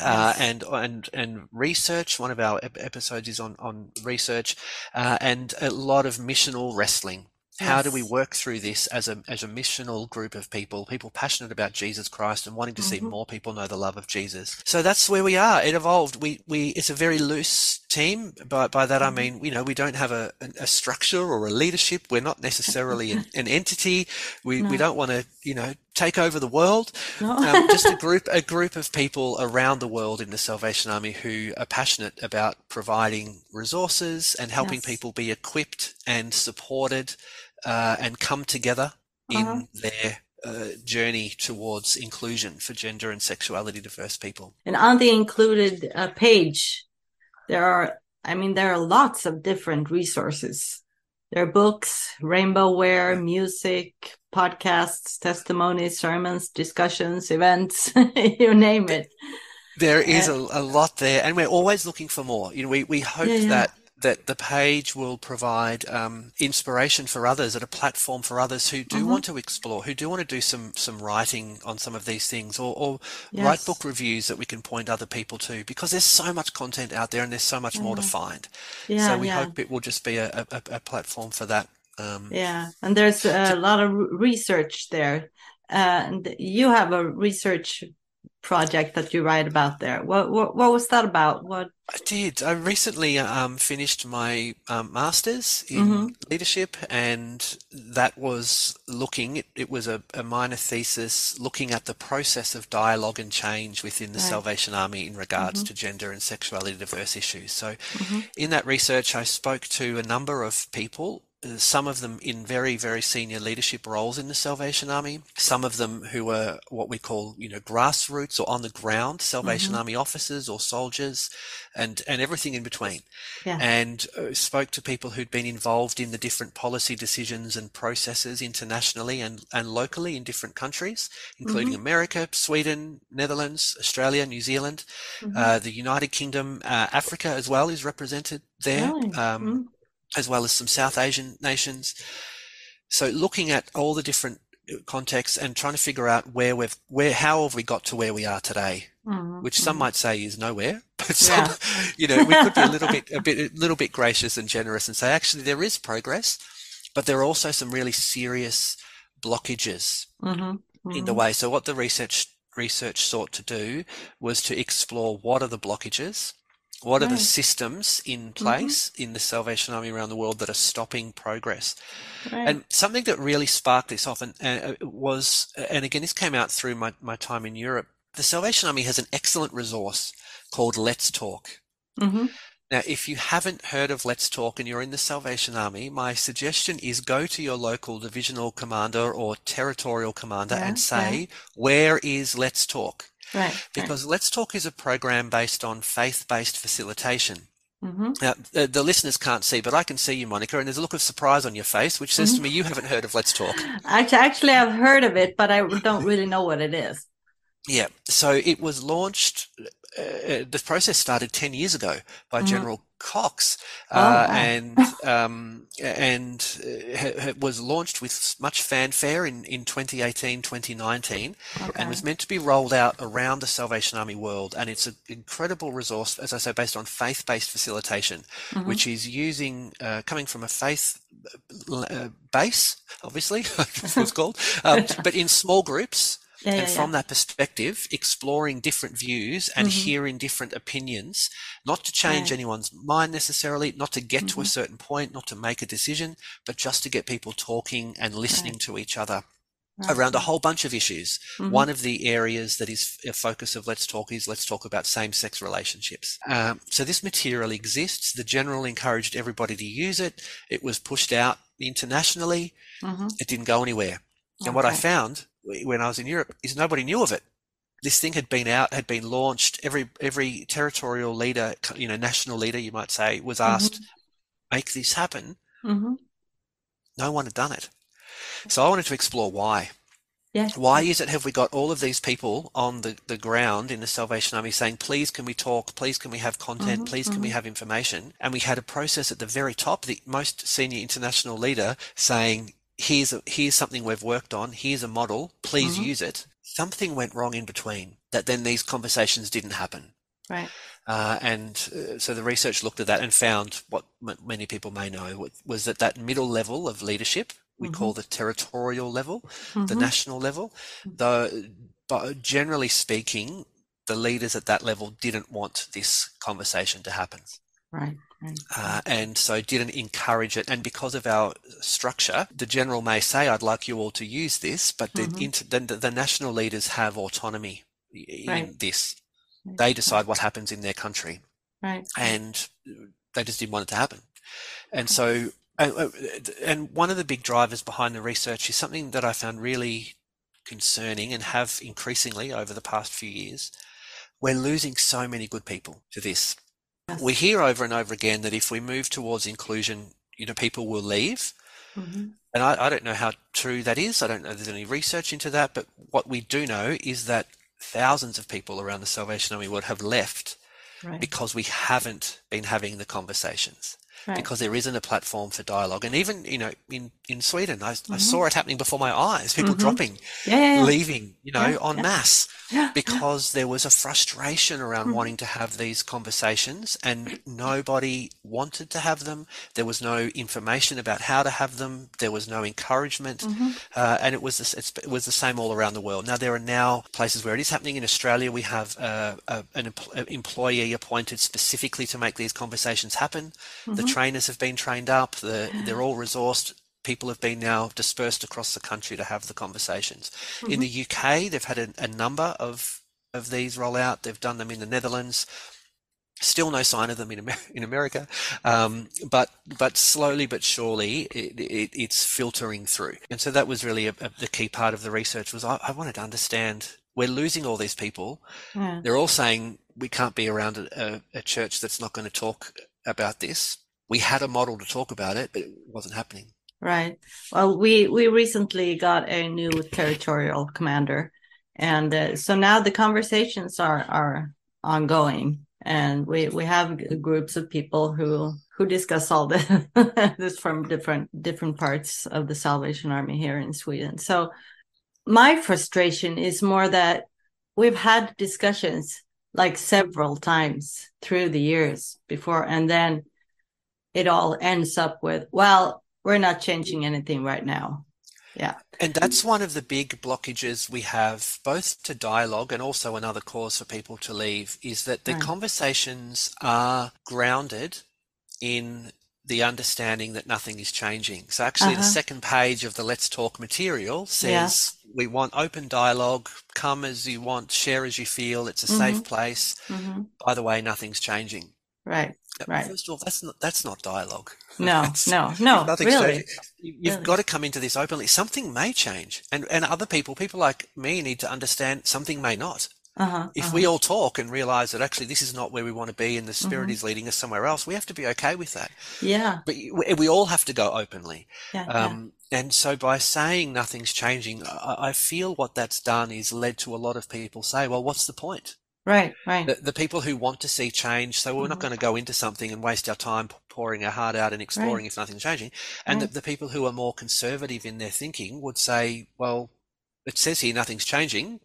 uh, and and and research. One of our episodes is on on research, uh, and a lot of missional wrestling. How do we work through this as a as a missional group of people, people passionate about Jesus Christ and wanting to mm-hmm. see more people know the love of Jesus? So that's where we are. It evolved. We we it's a very loose team. By by that mm-hmm. I mean, you know, we don't have a, a structure or a leadership. We're not necessarily an, an entity. We no. we don't want to, you know, take over the world. No. um, just a group a group of people around the world in the Salvation Army who are passionate about providing resources and helping yes. people be equipped and supported uh, and come together in uh-huh. their uh, journey towards inclusion for gender and sexuality diverse people. And on the included uh, page, there are, I mean, there are lots of different resources. There are books, rainbowware, music, podcasts, testimonies, sermons, discussions, events, you name it. There is a, a, lot there, and we're always looking for more. You know, we, we hope yeah, yeah. that that the page will provide um, inspiration for others and a platform for others who do mm-hmm. want to explore, who do want to do some some writing on some of these things, or, or yes. write book reviews that we can point other people to, because there's so much content out there and there's so much more to find. Yeah, so we yeah. hope it will just be a, a, a platform for that. Um, yeah, and there's a lot of research there, uh, and you have a research project that you write about there. What what, what was that about? What I did. I recently um, finished my um, master's in mm-hmm. leadership, and that was looking. It, it was a, a, minor thesis looking at the process of dialogue and change within the right. Salvation Army in regards mm-hmm. to gender and sexuality diverse issues. So, mm-hmm. in that research, I spoke to a number of people some of them in very, very senior leadership roles in the Salvation Army, some of them who were what we call, you know, grassroots or on the ground Salvation mm-hmm. Army officers or soldiers and, and everything in between. Yeah. And uh, spoke to people who'd been involved in the different policy decisions and processes internationally and, and locally in different countries, including mm-hmm. America, Sweden, Netherlands, Australia, New Zealand, mm-hmm. uh, the United Kingdom, uh, Africa as well is represented there. Really? Um, mm-hmm as well as some South Asian nations. So looking at all the different contexts and trying to figure out where we've where how have we got to where we are today, mm-hmm. which some might say is nowhere, but some, yeah. you know, we could be a little bit a bit a little bit gracious and generous and say actually there is progress, but there are also some really serious blockages mm-hmm. Mm-hmm. in the mm-hmm. way. So what the research research sought to do was to explore what are the blockages what are the systems in mm-hmm. place mm-hmm. in the Salvation Army around the world that are stopping progress? Right. And something that really sparked this off and, uh, was, and again, this came out through my, my time in Europe. The Salvation Army has an excellent resource called Let's Talk. Mm-hmm. Now, if you haven't heard of Let's Talk and you're in the Salvation Army, my suggestion is go to your local divisional commander or territorial commander yeah, and say, yeah. where is Let's Talk? Right. Because right. Let's Talk is a program based on faith based facilitation. Mm-hmm. Now, the, the, listeners can't see, but I can see you, Monica, and there's a look of surprise on your face, which says mm-hmm. to me you haven't heard of Let's Talk. Actually, actually, I've heard of it, but I don't really know what it is. Yeah, so it was launched. Uh, the process started ten years ago by mm-hmm. General Cox, oh, uh, wow. and um, and uh, was launched with much fanfare in, in 2018, 2019, okay. and was meant to be rolled out around the Salvation Army world. And it's an incredible resource, as I say, based on faith-based facilitation, mm-hmm. which is using uh, coming from a faith uh, base, obviously, it's called, um, but in small groups yeah, and yeah, from yeah. that perspective, exploring different views and mm-hmm. hearing different opinions, not to change anyone's mind necessarily, not to get mm-hmm. to a mm-hmm. certain point, not to make a decision, but just to get people talking and listening to each other. Right. Around a whole bunch of issues. Mm-hmm. One of the areas that is a focus of Let's Talk is Let's Talk about same sex relationships. Um, so this material exists. The General encouraged everybody to use it. It was pushed out internationally. Mm-hmm. It didn't go anywhere. And okay. what I found when I was in Europe is nobody knew of it. This thing had been out, had been launched. Every every territorial leader, you know, national leader, you might say, was mm-hmm. asked, mm-hmm. "Make this happen." Mm-hmm. No one had done it, so I wanted to explore why. Yes. Why is it have we got all of these people on the, the ground in the Salvation Army saying, please can we talk, please can we have content, mm-hmm, please can mm-hmm. we have information? And we had a process at the very top, the most senior international leader saying, here's a, here's something we've worked on. Here's a model. Please mm-hmm. use it. Something went wrong in between that then these conversations didn't happen. Right. Uh, and uh, so the research looked at that and found what m- many people may know was that that middle level of leadership we mm-hmm. call the territorial level, mm-hmm. the national level. Though, but generally speaking, the leaders at that level didn't want this conversation to happen. Right. Uh, and so didn't encourage it. And because of our structure, the general may say, "I'd like you all to use this," but mm-hmm. the, inter- the, the, national leaders have autonomy in right. this. They decide what happens in their country, right? And they just didn't want it to happen. And so, uh, and one of the big drivers behind the research is something that I found really concerning and have increasingly over the past few years. We're losing so many good people to this. We hear over and over again that if we move towards inclusion, you know, people will leave. Mm-hmm. And I, I, don't know how true that is. I don't know if there's any research into that. But what we do know is that thousands of people around the Salvation Army would have left right. because we haven't been having the conversations. Right. Because there isn't a platform for dialogue. And even, you know, in in Sweden. I, mm-hmm. I saw it happening before my eyes. People Mm-hmm. dropping, Yeah, yeah, yeah. leaving, you know, en masse because there was a frustration around Mhm. wanting to have these conversations and nobody wanted to have them. There was no information about how to have them. There was no encouragement, Mhm. uh, and it was the, it's, it was the same all around the world. Now there are now places where it is happening. In Australia, we have uh, a, an empl- employee appointed specifically to make these conversations happen. The Mhm. trainers have been trained up. The, they're all resourced. People have been now dispersed across the country to have the conversations. In the UK, they've had a, a number of of these roll out. They've done them in the Netherlands. Still no sign of them in Amer- in America, um, but but slowly but surely it, it, it's filtering through. And so that was really a, a, the key part of the research. Was I, I wanted to understand we're losing all these people. Yeah. They're all saying we can't be around a, a, a church that's not going to talk about this. We had a model to talk about it, but it wasn't happening. Right. Well, we we recently got a new territorial commander, and uh, so now the conversations are are ongoing, and we we have groups of people who who discuss all the this from different different parts of the Salvation Army here in Sweden. So my frustration is more that we've had discussions like several times through the years before, and then it all ends up with well we're not changing anything right now. Yeah. And that's one of the big blockages we have, both to dialogue and also another cause for people to leave, is that the Right. conversations are grounded in the understanding that nothing is changing. So actually, the Uh-huh. second page of the Let's Talk material says we want open dialogue, come as you want, share as you feel, it's a safe place. hmm By the way, nothing's changing. Right. Right. First of all, that's not that's not dialogue. No, That's- no, no, really. You- You've Really. got to come into this openly. Something may change, and and other people, people like me, need to understand something may not. Uh-huh. If uh-huh. we all talk and realize that actually this is not where we want to be, and the spirit Mhm. is leading us somewhere else, we have to be okay with that. Yeah. But we, we all have to go openly. Yeah. yeah. Um, and so by saying nothing's changing, I, I feel what that's done is led to a lot of people say, well, what's the point? Right. Right. The, the people who want to see change, so we're not Mhm. going to go into something and waste our time pouring our heart out and exploring if nothing's changing. And Right. the, the people who are more conservative in their thinking would say, well, it says here nothing's changing.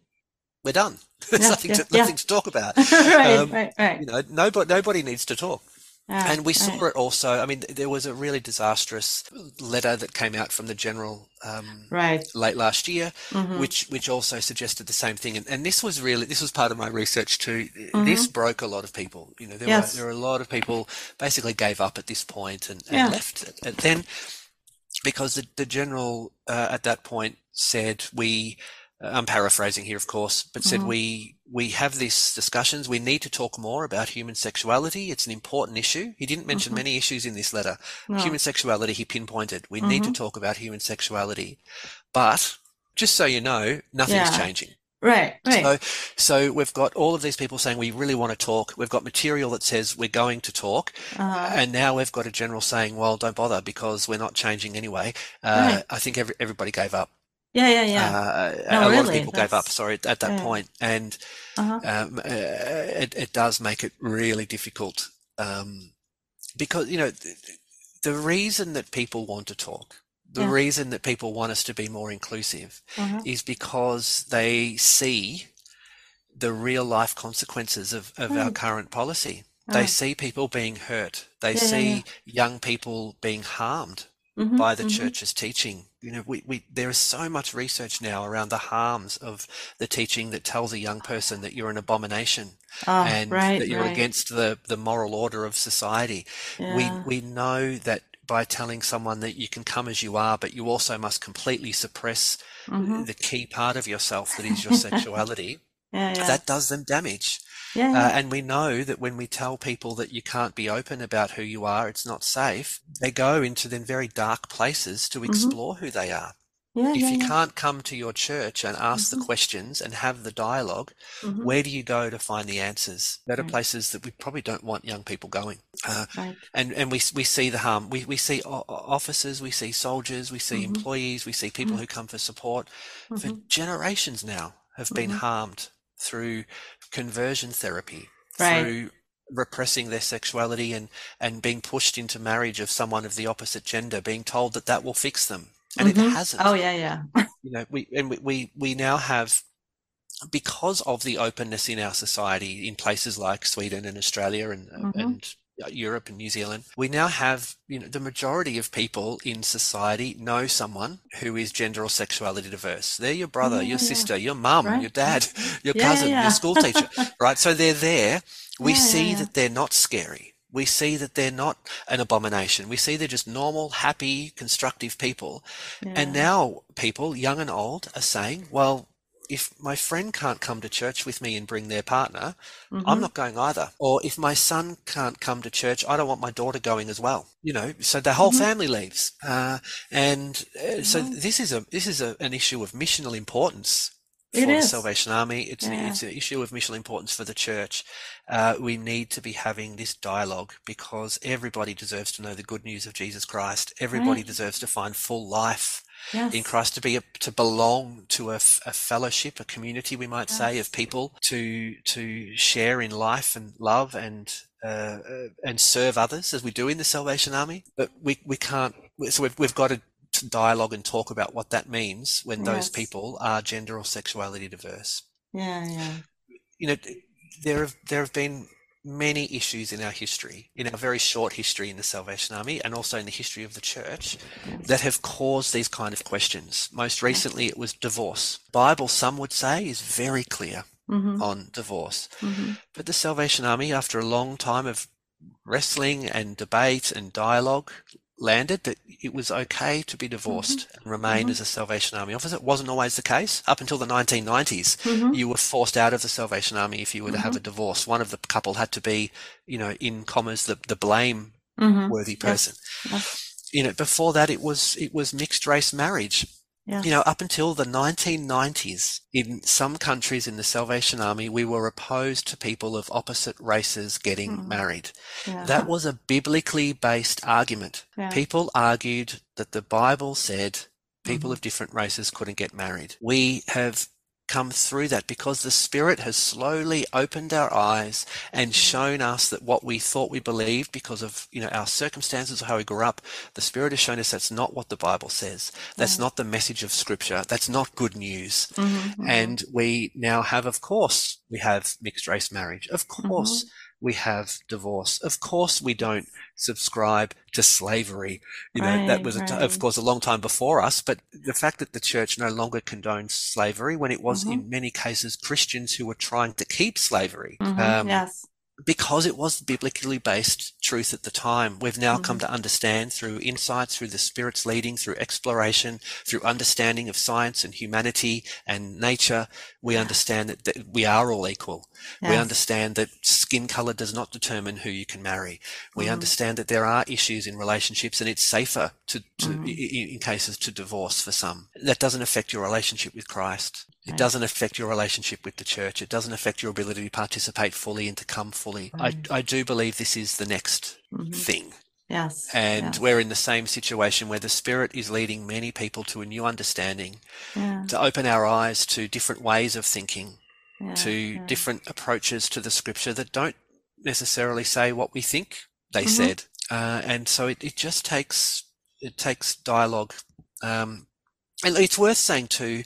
We're done. There's Yeah, nothing, yeah, to, yeah. nothing to talk about. right. um, right. Right. You know, nobody, nobody needs to talk. Yeah, And we saw right. it also. I mean, there was a really disastrous letter that came out from the general um, Right. late last year, Mhm. which which also suggested the same thing. And, and this was really this was part of my research too. Mm-hmm. This broke a lot of people. You know, there Yes. were there were a lot of people basically gave up at this point and, and Yeah. left. And then because the, the general uh, at that point said we. I'm paraphrasing here, of course, but said Mhm. we we have these discussions. We need to talk more about human sexuality. It's an important issue. He didn't mention Mhm. many issues in this letter. No. Human sexuality, he pinpointed. We need to Mhm. talk about human sexuality, but just so you know, nothing's Yeah. changing. Right. Right. So, so we've got all of these people saying we really want to talk. We've got material that says we're going to talk, uh-huh. and now we've got a general saying, "Well, don't bother because we're not changing anyway." Uh, Right. I think every, everybody gave up. Yeah. Yeah. Yeah. Uh, No, a lot of really, people gave up. Sorry, at that yeah. point, and uh-huh. um, uh, it, it does make it really difficult um, because you know the, the reason that people want to talk, the Yeah. reason that people want us to be more inclusive, Uh-huh. is because they see the real life consequences of, of our current policy. They Right. see people being hurt. They Yeah, see young people being harmed Mhm, by the mhm. church's teaching. You know, we, we there is so much research now around the harms of the teaching that tells a young person that you're an abomination Oh, and right. that you're right. against the, the moral order of society. Yeah. We we know that by telling someone that you can come as you are, but you also must completely suppress Mhm. the key part of yourself that is your sexuality, Yeah. Yeah. that does them damage. Yeah. Uh, and we know that when we tell people that you can't be open about who you are, it's not safe, they go into then very dark places to explore who they are. yeah. If Mm-hmm. yeah. you can't come to your church and ask the Mhm. questions and have the dialogue, Mhm. where do you go to find the answers? That are Right. places that we probably don't want young people going. Uh, Right. and and we we see the harm. We we see officers, we see soldiers, we see Mhm. employees, we see people Mhm. who come for support for generations now have been harmed through conversion therapy, Right. through repressing their sexuality and and being pushed into marriage of someone of the opposite gender, being told that that will fix them, and Mhm. it hasn't. Oh yeah, yeah. You know, we and we we, we now have. Because of the openness in our society in places like Sweden and Australia and, Mhm. and Uh, Europe and New Zealand, we now have, you know, the majority of people in society know someone who is gender or sexuality diverse. They're your brother, Yeah, your yeah. sister, your mum, Right. your dad, your Yeah, cousin, your school teacher, right? So they're there. We see that they're not scary. We see that they're not an abomination. We see they're just normal, happy, constructive people. And now people, young and old, are saying, well, if my friend can't come to church with me and bring their partner, I'm Mhm. not going either. Or if my son can't come to church, I don't want my daughter going as well. You know, so the whole Mhm. family leaves. Uh, and uh, so this is a this is a, an issue of missional importance for the. Salvation Army. It's an, it's an issue of missional importance for the church. Uh, we need to be having this dialogue because everybody deserves to know the good news of Jesus Christ. Everybody Right. deserves to find full life Yes. in Christ to be a, to belong to a, a, fellowship, a community, we might say, of people to to share in life and love and uh, uh, and serve others as we do in the Salvation Army. But we we can't. So we've we've got to to dialogue and talk about what that means when those people are gender or sexuality diverse. Yeah, yeah. You know, there have there have been many issues in our history, in our very short history in the Salvation Army, and also in the history of the church, that have caused these kind of questions. Most recently, it was divorce. Bible, some would say, is very clear Mm-hmm. on divorce. Mm-hmm. But the Salvation Army, after a long time of wrestling and debate and dialogue, landed that it was okay to be divorced and remain Mhm. as a Salvation Army officer. It wasn't always the case. Up until the 1990s, Mm-hmm. you were forced out of the Salvation Army if you were to have a divorce. One of the couple had to be, you know, in commas, the, the blame Mm-hmm. worthy Yes. person. Yes. You know, before that it was it was mixed race marriage. You know, up until the 1990s, in some countries in the Salvation Army, we were opposed to people of opposite races getting Mhm. married. yeah. That was a biblically based argument. yeah. People argued that the Bible said people Mhm. of different races couldn't get married. We have come through that because the Spirit has slowly opened our eyes and shown us that what we thought we believed because of you know our circumstances or how we grew up, the Spirit has shown us that's not what the Bible says. That's not the message of Scripture. That's not good news. Mhm, And we now have, of course, we have mixed race marriage. Of course, we have divorce. Of course, we don't subscribe to slavery. You know, that was, a right. of course, a long time before us. But the fact that the church no longer condones slavery, when it was Mhm. in many cases Christians who were trying to keep slavery, mhm, um, yes. Because it was biblically based truth at the time. We've now come Mhm. to understand through insights, through the Spirit's leading, through exploration, through understanding of science and humanity and nature. We understand that, that we are all equal. We understand that skin color does not determine who you can marry. We Mhm. understand that there are issues in relationships and it's safer to, to Mhm. i- i- in cases to divorce for some. That doesn't affect your relationship with Christ. It Right. doesn't affect your relationship with the church. It doesn't affect your ability to participate fully and to come fully. Right. I, I do believe this is the next Mhm. thing. Yes. And yes. we're in the same situation where the Spirit is leading many people to a new understanding, yeah, to open our eyes to different ways of thinking, yeah, to yeah. different approaches to the scripture that don't necessarily say what we think they Mhm. said. Uh, and so it, it just takes it takes dialogue. Um, and it's worth saying too,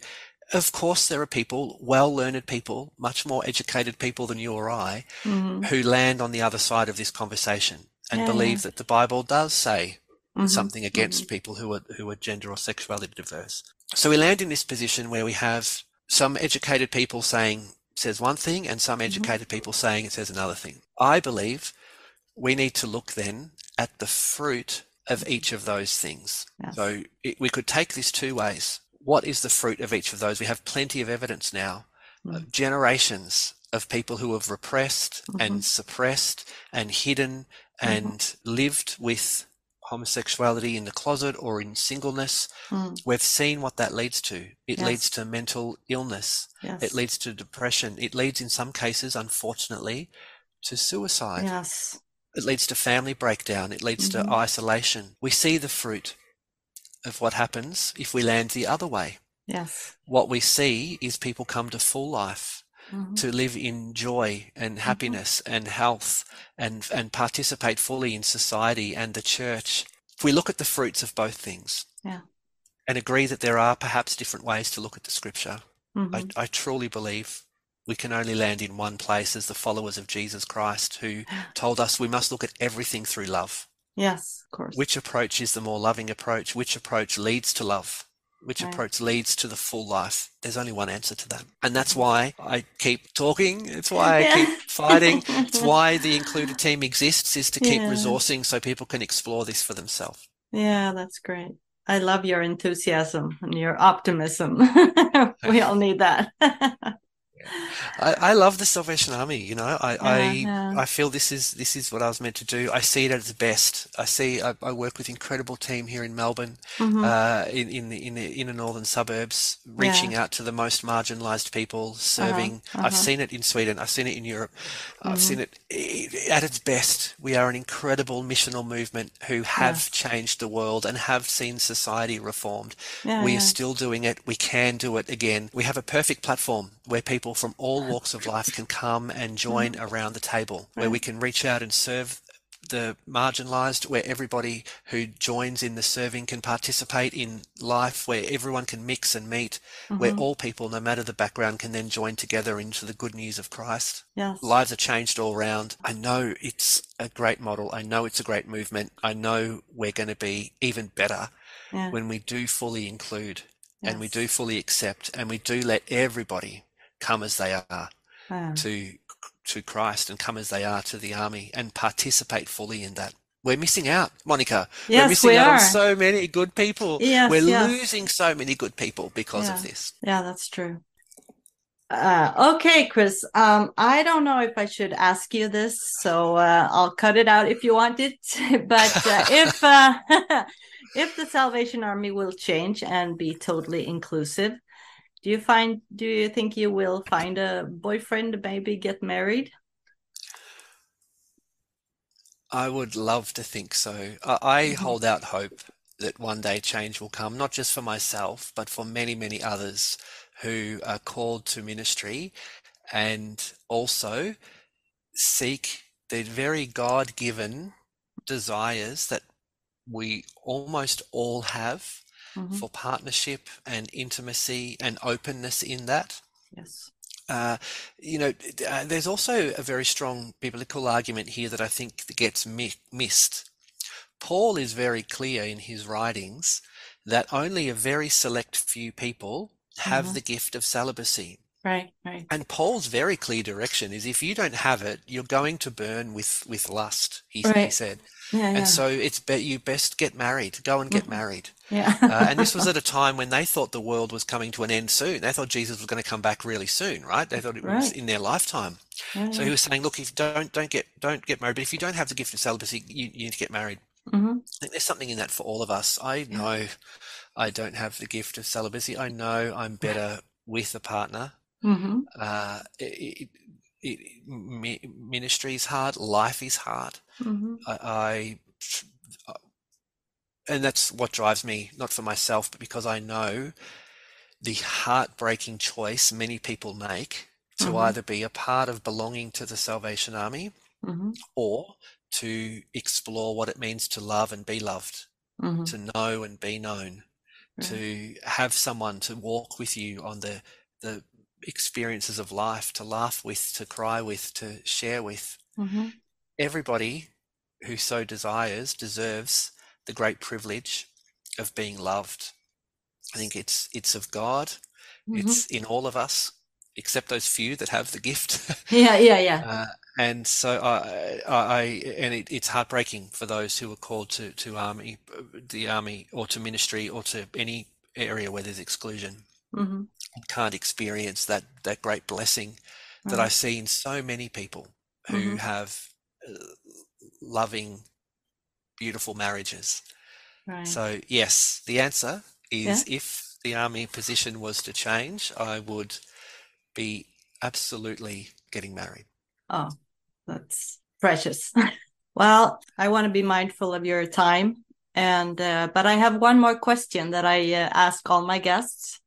of course there are people, well learned people, much more educated people than you or I, Mhm, who land on the other side of this conversation and Yeah, believe yeah. that the Bible does say mhm, something against people who are who are gender or sexuality diverse. So we land in this position where we have some educated people saying says one thing and some educated people saying it says another thing. I believe we need to look then at the fruit of each of those things. Yes. So it, we could take this two ways. What is the fruit of each of those? We have plenty of evidence now, of generations of people who have repressed and suppressed and hidden and lived with homosexuality in the closet or in singleness. Mm, We've seen what that leads to. It Yes. leads to mental illness. yes. It leads to depression. It leads, in some cases, unfortunately, to suicide. Yes. It leads to family breakdown. It leads Mhm. to isolation. We see the fruit of what happens if we land the other way. Yes. What we see is people come to full life. mm-hmm. to live in joy and mm-hmm. happiness mm-hmm. and health and and participate fully in society and the church. If we look at the fruits of both things, yeah, and agree that there are perhaps different ways to look at the scripture, mm-hmm. I, I truly believe we can only land in one place as the followers of Jesus Christ, who told us we must look at everything through love. Yes, of course. Which approach is the more loving approach? Which approach leads to love? Which Right. approach leads to the full life? There's only one answer to that. And that's why I keep talking. It's why I Yeah. keep fighting. It's why the included team exists is to keep Yeah. resourcing so people can explore this for themselves. Yeah, that's great. I love your enthusiasm and your optimism. we all need that. I, I love the Salvation Army. You know, I, I yeah. I feel this is this is what I was meant to do. I see it at its best. I see I, I work with incredible team here in Melbourne, Mhm. uh, in in the in the inner northern suburbs, reaching out to the most marginalised people, serving. uh-huh. I've seen it in Sweden. I've seen it in Europe. I've Mhm. seen it at its best. We are an incredible missional movement who have Yes. changed the world and have seen society reformed. Yeah, we yeah. are still doing it. We can do it again. We have a perfect platform where people from all walks of life can come and join around the table, where we can reach out and serve the marginalized, where everybody who joins in the serving can participate in life, where everyone can mix and meet, where mm-hmm. all people, no matter the background, can then join together into the good news of Christ. Yes. Lives are changed all round. I know it's a great model. I know it's a great movement. I know we're going to be even better Yeah. when we do fully include and we do fully accept and we do let everybody come as they are Yeah. to to Christ and come as they are to the army and participate fully in that. We're missing out, Monica. we're missing we out are. on so many good people. Yes, we're yes. losing so many good people because of this. Yeah, that's true. Uh, okay, Chris. Um, I don't know if I should ask you this, so uh, I'll cut it out if you want it. but uh, if uh, if the Salvation Army will change and be totally inclusive, do you find do you think you will find a boyfriend, maybe get married? I would love to think so. I, I mm-hmm. hold out hope that one day change will come, not just for myself, but for many, many others who are called to ministry and also seek the very God given desires that we almost all have Mhm. for partnership and intimacy and openness in that. Yes. Uh, you know, uh, there's also a very strong biblical argument here that I think gets mi- missed. Paul is very clear in his writings that only a very select few people have Mhm. the gift of celibacy. Right. Right. And Paul's very clear direction is if you don't have it, you're going to burn with, with lust, he, he said. Yeah. Yeah. And so it's be, you best get married, go and get Mhm. married. yeah. Uh, and this was at a time when they thought the world was coming to an end soon. They thought Jesus was going to come back really soon, right? They thought it was in their lifetime. yeah, So he was saying, look, if you don't don't get don't get married, but if you don't have the gift of celibacy, you, you need to get married. hmm I think there's something in that for all of us. I know I don't have the gift of celibacy. I know I'm better with a partner. hmm Uh, it, it, it, ministry is hard. Life is hard. hmm I, I and that's what drives me, not for myself, but because I know the heartbreaking choice many people make to Mhm. either be a part of belonging to the Salvation Army hmm or to explore what it means to love and be loved, hmm to know and be known, to have someone to walk with you on the the experiences of life, to laugh with, to cry with, to share with hmm everybody who so desires deserves the great privilege of being loved. I think it's it's of God. Mhm. It's in all of us, except those few that have the gift. Yeah. Yeah. Yeah. uh, and so I, I, I and it, it's heartbreaking for those who are called to to army, the army, or to ministry, or to any area where there's exclusion, hmm and can't experience that that great blessing that I see in so many people who Mhm. have uh, loving, beautiful marriages. Right. So, yes, the answer Yeah. is if the army position was to change, I would be absolutely getting married. Oh, that's precious. well, I want to be mindful of your time, and uh, but I have one more question that I uh, ask all my guests.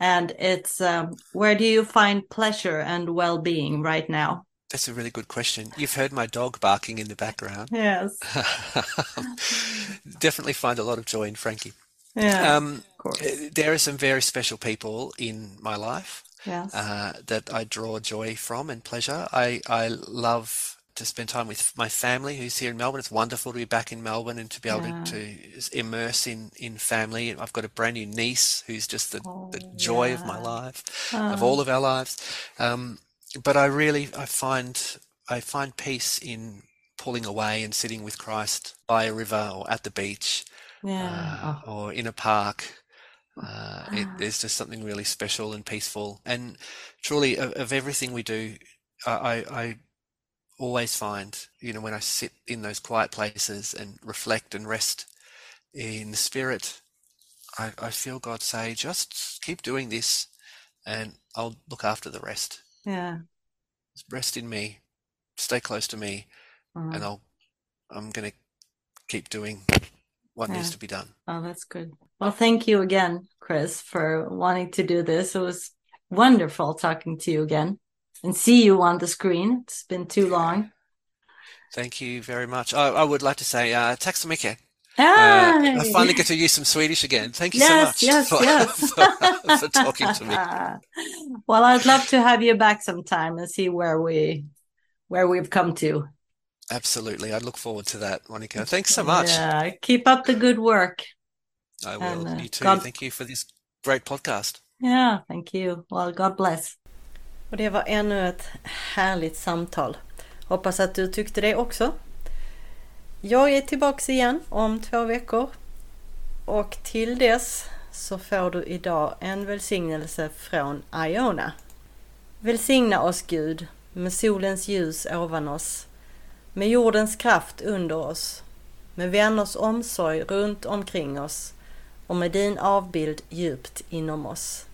And it's um, where do you find pleasure and well being right now? That's a really good question. You've heard my dog barking in the background. Yes. Definitely find a lot of joy in Frankie. Yeah. Um, there are some very special people in my life yes. uh, that I draw joy from and pleasure. I, I love to spend time with my family who's here in Melbourne. It's wonderful to be back in Melbourne and to be able Yeah. to, to immerse in, in family. I've got a brand new niece who's just the, the Oh, joy of my life, Ah. of all of our lives. Um, but I really I find I find peace in pulling away and sitting with Christ by a river or at the beach yeah. uh, Oh. or in a park. Uh, it, there's just something really special and peaceful. And truly, of, of everything we do, I, I always find, you know, when I sit in those quiet places and reflect and rest in the Spirit, I, I feel God say, just keep doing this and I'll look after the rest. yeah. Rest in me, stay close to me, and mm-hmm. I'll, I'm going to keep doing what needs to be done. Oh, that's good. Well, thank you again, Chris, for wanting to do this. It was wonderful talking to you again and see you on the screen. It's been too long. Thank you very much. I, I would like to say, uh, tack så mycket. Uh, I finally get to use some Swedish again. Thank you yes, so much yes, for, yes. for, for talking to me. well, I'd love to have you back sometime and see where we where we've come to. Absolutely. I look forward to that, Monica. Thanks so much. Yeah, keep up the good work. I will. And, uh, you too. God- Thank you for this great podcast. Yeah, thank you. Well, God bless. Och det var ännu ett härligt samtal. Hoppas att du tyckte det också. Jag är tillbaks igen om två veckor. Och till dess så får du idag en välsignelse från Iona. Välsigna oss Gud med solens ljus ovan oss, med jordens kraft under oss, med vänners omsorg runt omkring oss och med din avbild djupt inom oss,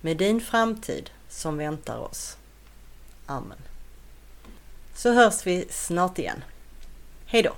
med din framtid som väntar oss. Amen. Så hörs vi snart igen. Hej då!